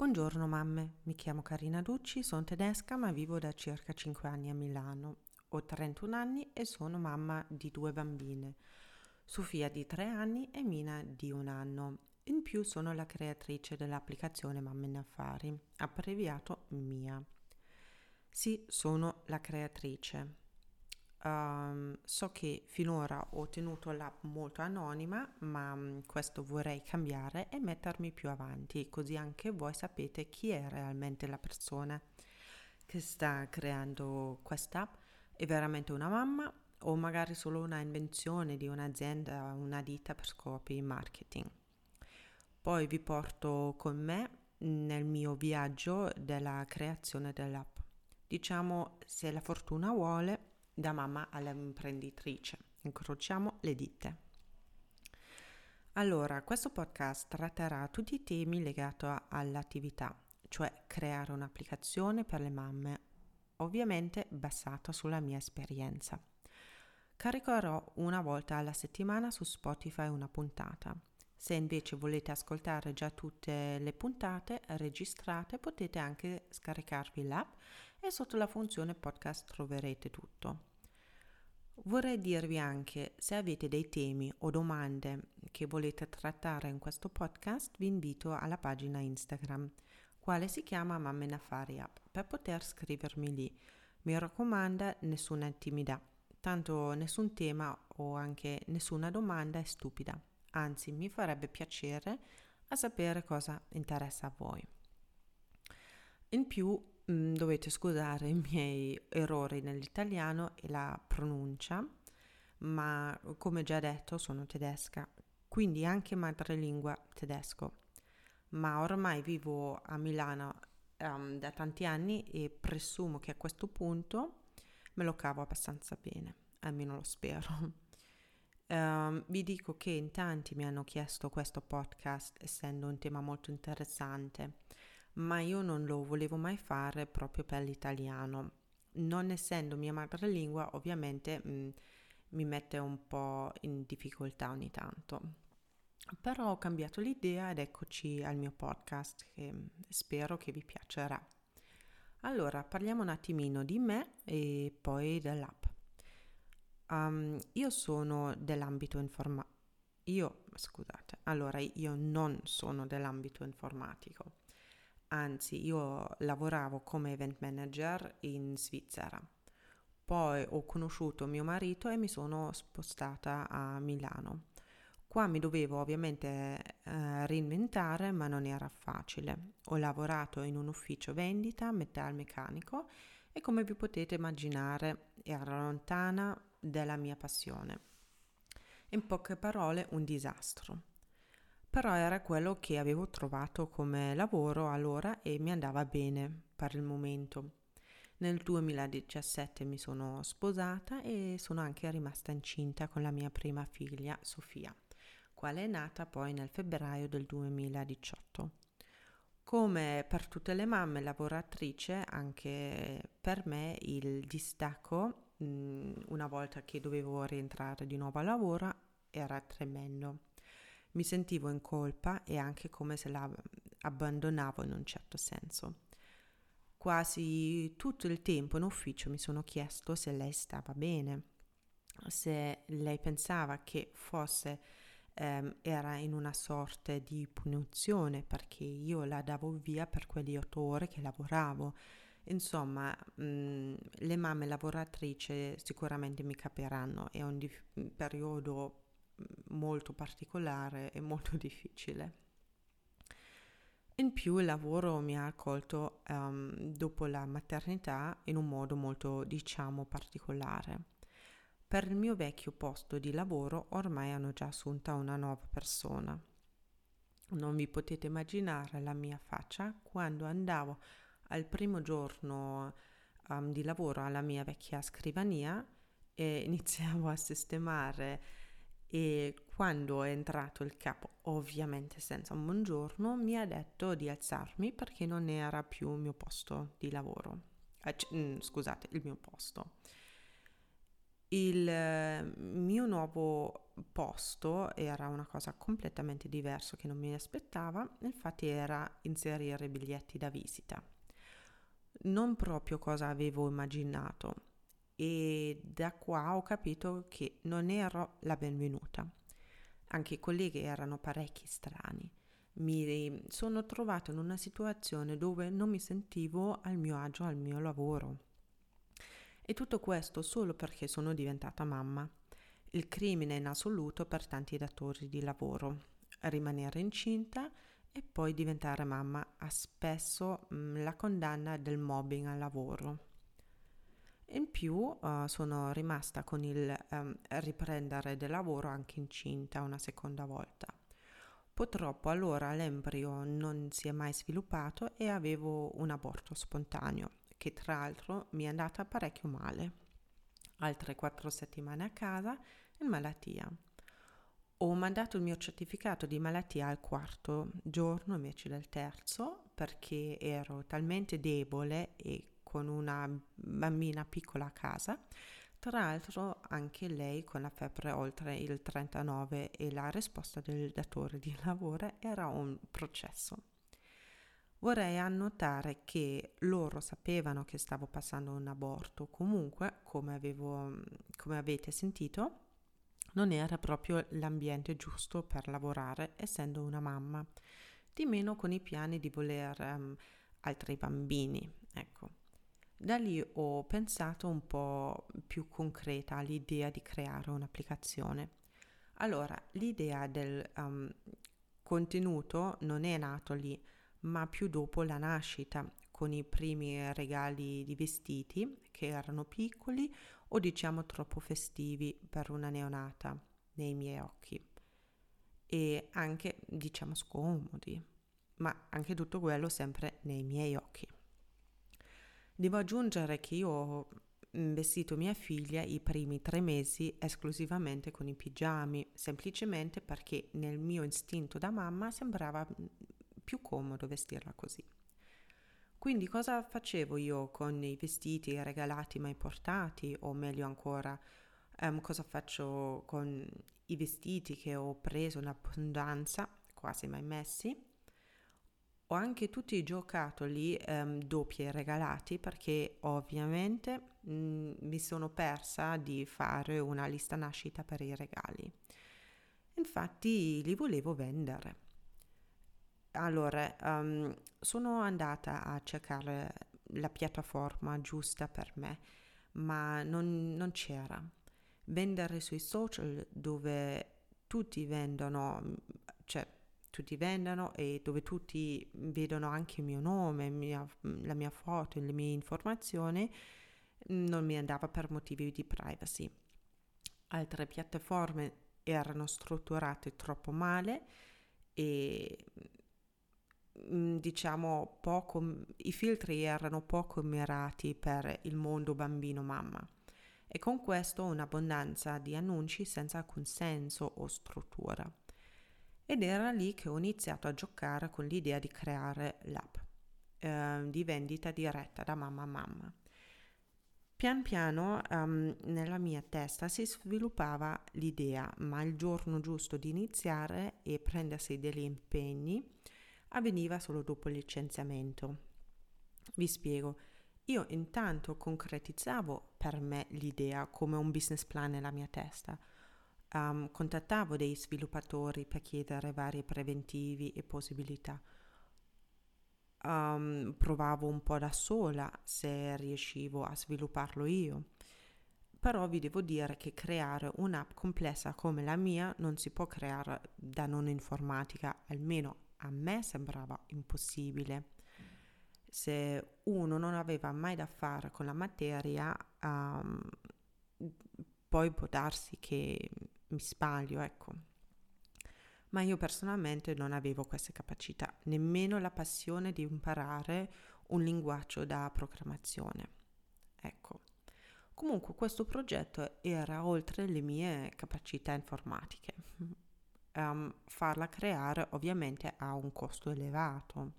Buongiorno mamme, mi chiamo Carina Ducci, sono tedesca ma vivo da circa 5 anni a Milano. Ho 31 anni e sono mamma di due bambine, Sofia di 3 anni e Mina di un anno. In più sono la creatrice dell'applicazione Mamme in Affari, abbreviato MIA. Sì, sono la creatrice. Um, so che finora ho tenuto l'app molto anonima, ma um, questo vorrei cambiare e mettermi più avanti, così anche voi sapete chi è realmente la persona che sta creando quest'app. È veramente una mamma o magari solo una invenzione di un'azienda, una ditta per scopi marketing. Poi vi porto con me nel mio viaggio della creazione dell'app. Diciamo, se la fortuna vuole, da mamma all'imprenditrice. Incrociamo le dita. Allora, questo podcast tratterà tutti i temi legati all'attività, cioè creare un'applicazione per le mamme, ovviamente basata sulla mia esperienza. Caricherò una volta alla settimana su Spotify una puntata. Se invece volete ascoltare già tutte le puntate registrate, potete anche scaricarvi l'app e sotto la funzione podcast troverete tutto. Vorrei dirvi anche, se avete dei temi o domande che volete trattare in questo podcast, vi invito alla pagina Instagram, quale si chiama Mamma in Affari App, per poter scrivermi lì. Mi raccomando, nessuna intimità, tanto nessun tema o anche nessuna domanda è stupida, anzi mi farebbe piacere a sapere cosa interessa a voi. In più Mm, dovete scusare i miei errori nell'italiano e la pronuncia, ma come già detto sono tedesca, quindi anche madrelingua tedesco. Ma ormai vivo a Milano um, da tanti anni e presumo che a questo punto me lo cavo abbastanza bene, almeno lo spero. Um, vi dico che in tanti mi hanno chiesto questo podcast, essendo un tema molto interessante ma io non lo volevo mai fare proprio per l'italiano. Non essendo mia madrelingua, ovviamente mh, mm, mi mette un po' in difficoltà ogni tanto. Però ho cambiato l'idea ed eccoci al mio podcast che mm, spero che vi piacerà. Allora, parliamo un attimino di me e poi dell'app. Um, io sono dell'ambito informatico. Io, scusate, allora io non sono dell'ambito informatico anzi io lavoravo come event manager in Svizzera. Poi ho conosciuto mio marito e mi sono spostata a Milano. Qua mi dovevo ovviamente eh, reinventare, ma non era facile. Ho lavorato in un ufficio vendita metalmeccanico e come vi potete immaginare era lontana dalla mia passione. In poche parole, un disastro però era quello che avevo trovato come lavoro allora e mi andava bene per il momento. Nel 2017 mi sono sposata e sono anche rimasta incinta con la mia prima figlia, Sofia, quale è nata poi nel febbraio del 2018. Come per tutte le mamme lavoratrici, anche per me il distacco, una volta che dovevo rientrare di nuovo al lavoro, era tremendo mi sentivo in colpa e anche come se la abbandonavo in un certo senso. Quasi tutto il tempo in ufficio mi sono chiesto se lei stava bene, se lei pensava che fosse ehm, era in una sorta di punizione perché io la davo via per quelle otto ore che lavoravo. Insomma, mh, le mamme lavoratrici sicuramente mi capiranno, è un dif- periodo molto particolare e molto difficile. In più il lavoro mi ha accolto um, dopo la maternità in un modo molto, diciamo, particolare. Per il mio vecchio posto di lavoro ormai hanno già assunta una nuova persona. Non vi potete immaginare la mia faccia quando andavo al primo giorno um, di lavoro alla mia vecchia scrivania e iniziavo a sistemare e quando è entrato il capo, ovviamente senza un buongiorno, mi ha detto di alzarmi perché non era più il mio posto di lavoro. Eh, c- mm, scusate, il mio posto. Il eh, mio nuovo posto era una cosa completamente diversa che non mi aspettava, infatti era inserire biglietti da visita. Non proprio cosa avevo immaginato e da qua ho capito che non ero la benvenuta. Anche i colleghi erano parecchi strani. Mi sono trovata in una situazione dove non mi sentivo al mio agio al mio lavoro e tutto questo solo perché sono diventata mamma. Il crimine in assoluto per tanti datori di lavoro. Rimanere incinta e poi diventare mamma ha spesso mh, la condanna del mobbing al lavoro. In più uh, sono rimasta con il um, riprendere del lavoro anche incinta una seconda volta. Purtroppo allora l'embrio non si è mai sviluppato e avevo un aborto spontaneo che tra l'altro mi è andata parecchio male. Altre quattro settimane a casa in malattia. Ho mandato il mio certificato di malattia al quarto giorno invece del terzo perché ero talmente debole e con una bambina piccola a casa. Tra l'altro anche lei con la febbre oltre il 39 e la risposta del datore di lavoro era un processo. Vorrei annotare che loro sapevano che stavo passando un aborto, comunque, come, avevo, come avete sentito, non era proprio l'ambiente giusto per lavorare, essendo una mamma, di meno con i piani di voler um, altri bambini. Ecco. Da lì ho pensato un po' più concreta all'idea di creare un'applicazione. Allora, l'idea del um, contenuto non è nato lì, ma più dopo la nascita, con i primi regali di vestiti che erano piccoli o diciamo troppo festivi per una neonata nei miei occhi e anche diciamo scomodi, ma anche tutto quello sempre nei miei occhi. Devo aggiungere che io ho vestito mia figlia i primi tre mesi esclusivamente con i pigiami, semplicemente perché nel mio istinto da mamma sembrava più comodo vestirla così. Quindi cosa facevo io con i vestiti regalati mai portati o meglio ancora um, cosa faccio con i vestiti che ho preso in abbondanza, quasi mai messi? Ho anche tutti i giocattoli um, doppi e regalati perché ovviamente mh, mm, mi sono persa di fare una lista nascita per i regali. Infatti li volevo vendere. Allora, um, sono andata a cercare la piattaforma giusta per me, ma non, non c'era. Vendere sui social dove tutti vendono, cioè tutti vendono e dove tutti vedono anche il mio nome, mia, la mia foto, le mie informazioni, non mi andava per motivi di privacy. Altre piattaforme erano strutturate troppo male e Mm, diciamo poco, i filtri erano poco mirati per il mondo bambino-mamma e con questo un'abbondanza di annunci senza alcun senso o struttura. Ed era lì che ho iniziato a giocare con l'idea di creare l'app eh, di vendita diretta da mamma a mamma. Pian piano um, nella mia testa si sviluppava l'idea, ma il giorno giusto di iniziare e prendersi degli impegni avveniva solo dopo il licenziamento. Vi spiego. Io intanto concretizzavo per me l'idea come un business plan nella mia testa. Um, contattavo dei sviluppatori per chiedere vari preventivi e possibilità. Um, provavo un po' da sola se riuscivo a svilupparlo io. Però vi devo dire che creare un'app complessa come la mia non si può creare da non informatica, almeno a me sembrava impossibile. Se uno non aveva mai da fare con la materia, um, poi può darsi che mi sbaglio, ecco. Ma io personalmente non avevo queste capacità, nemmeno la passione di imparare un linguaggio da programmazione. Ecco. Comunque questo progetto era oltre le mie capacità informatiche um, farla creare ovviamente ha un costo elevato.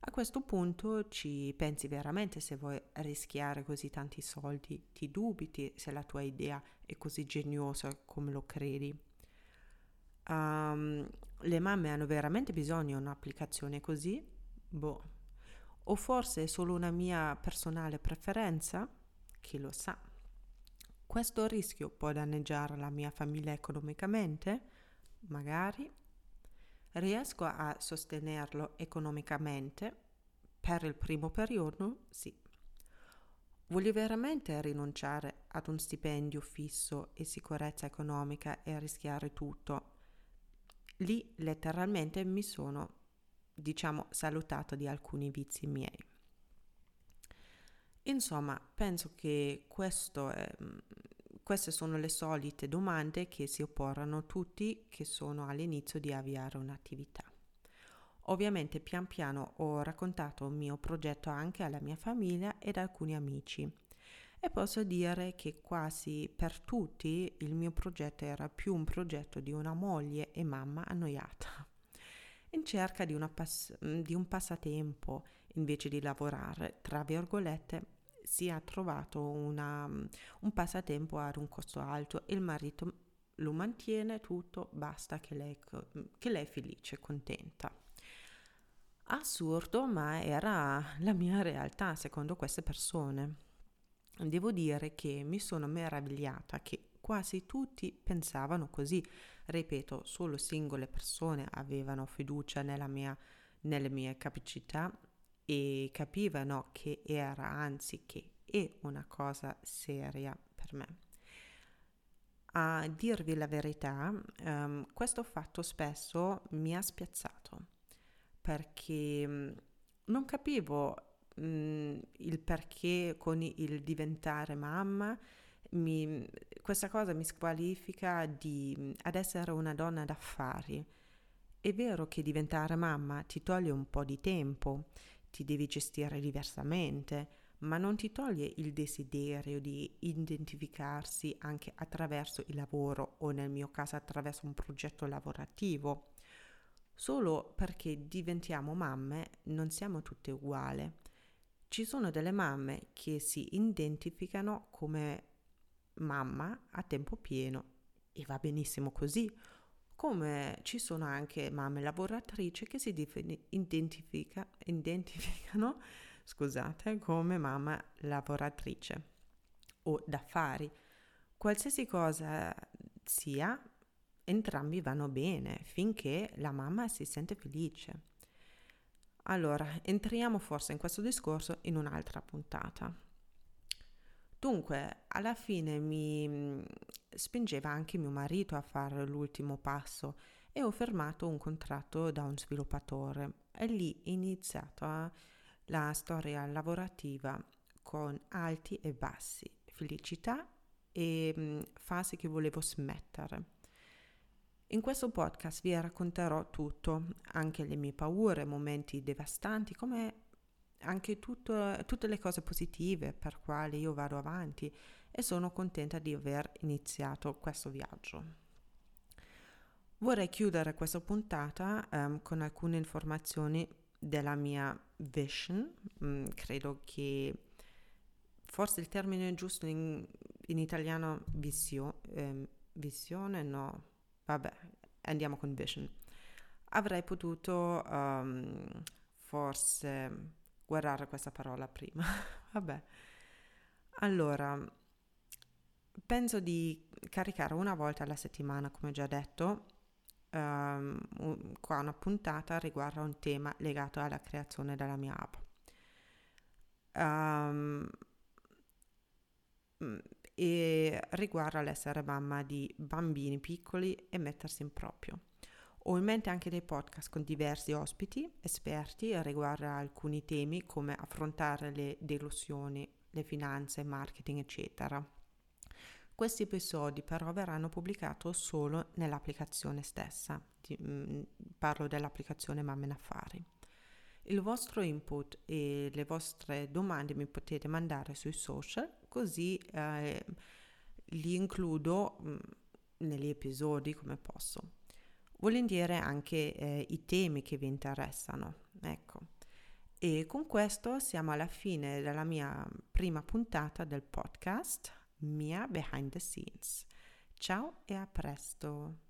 A questo punto ci pensi veramente se vuoi rischiare così tanti soldi, ti dubiti se la tua idea è così geniosa come lo credi. Um, le mamme hanno veramente bisogno di un'applicazione così? Boh. O forse è solo una mia personale preferenza? Chi lo sa. Questo rischio può danneggiare la mia famiglia economicamente? Magari. Riesco a sostenerlo economicamente? Per il primo periodo? Sì. Voglio veramente rinunciare ad un stipendio fisso e sicurezza economica e rischiare tutto? Lì letteralmente mi sono, diciamo, salutato di alcuni vizi miei. Insomma, penso che questo è, queste sono le solite domande che si opporranno tutti che sono all'inizio di avviare un'attività. Ovviamente pian piano ho raccontato il mio progetto anche alla mia famiglia ed alcuni amici e posso dire che quasi per tutti il mio progetto era più un progetto di una moglie e mamma annoiata, in cerca di, pass- di un passatempo invece di lavorare, tra virgolette, si è trovato una, un passatempo ad un costo alto e il marito lo mantiene tutto, basta che lei, che lei è felice, contenta. Assurdo, ma era la mia realtà secondo queste persone. Devo dire che mi sono meravigliata che quasi tutti pensavano così. Ripeto, solo singole persone avevano fiducia mia, nelle mie capacità e capivano che era anzi che è una cosa seria per me. A dirvi la verità, um, questo fatto spesso mi ha spiazzato perché um, non capivo um, il perché con il diventare mamma mi, questa cosa mi squalifica di, ad essere una donna d'affari. È vero che diventare mamma ti toglie un po' di tempo, ti devi gestire diversamente, ma non ti toglie il desiderio di identificarsi anche attraverso il lavoro o nel mio caso attraverso un progetto lavorativo. Solo perché diventiamo mamme non siamo tutte uguali. Ci sono delle mamme che si identificano come mamma a tempo pieno e va benissimo così, come ci sono anche mamme lavoratrici che si identifica, identificano scusate, come mamma lavoratrice o d'affari. Qualsiasi cosa sia, entrambi vanno bene finché la mamma si sente felice. Allora, entriamo forse in questo discorso in un'altra puntata. Dunque, alla fine mi mm, spingeva anche mio marito a fare l'ultimo passo e ho firmato un contratto da un sviluppatore e lì ho iniziato la storia lavorativa con alti e bassi, felicità e mm, fasi che volevo smettere. In questo podcast vi racconterò tutto, anche le mie paure, momenti devastanti, come anche tutto, tutte le cose positive per quali io vado avanti e sono contenta di aver iniziato questo viaggio. Vorrei chiudere questa puntata um, con alcune informazioni della mia vision, mm, credo che forse il termine giusto in, in italiano visio, eh, visione, no, vabbè, andiamo con vision. Avrei potuto um, forse guardare questa parola prima. Vabbè. Allora, penso di caricare una volta alla settimana, come già detto, um, qua una puntata riguardo a un tema legato alla creazione della mia app. Um, e riguarda l'essere mamma di bambini piccoli e mettersi in proprio. Ho in mente anche dei podcast con diversi ospiti esperti riguardo alcuni temi come affrontare le delusioni, le finanze, marketing, eccetera. Questi episodi però verranno pubblicati solo nell'applicazione stessa, Di, mh, mm, parlo dell'applicazione Mamme Affari. Il vostro input e le vostre domande mi potete mandare sui social, così eh, li includo mh, mm, negli episodi come posso volentieri anche eh, i temi che vi interessano. Ecco. E con questo siamo alla fine della mia prima puntata del podcast Mia Behind the Scenes. Ciao e a presto!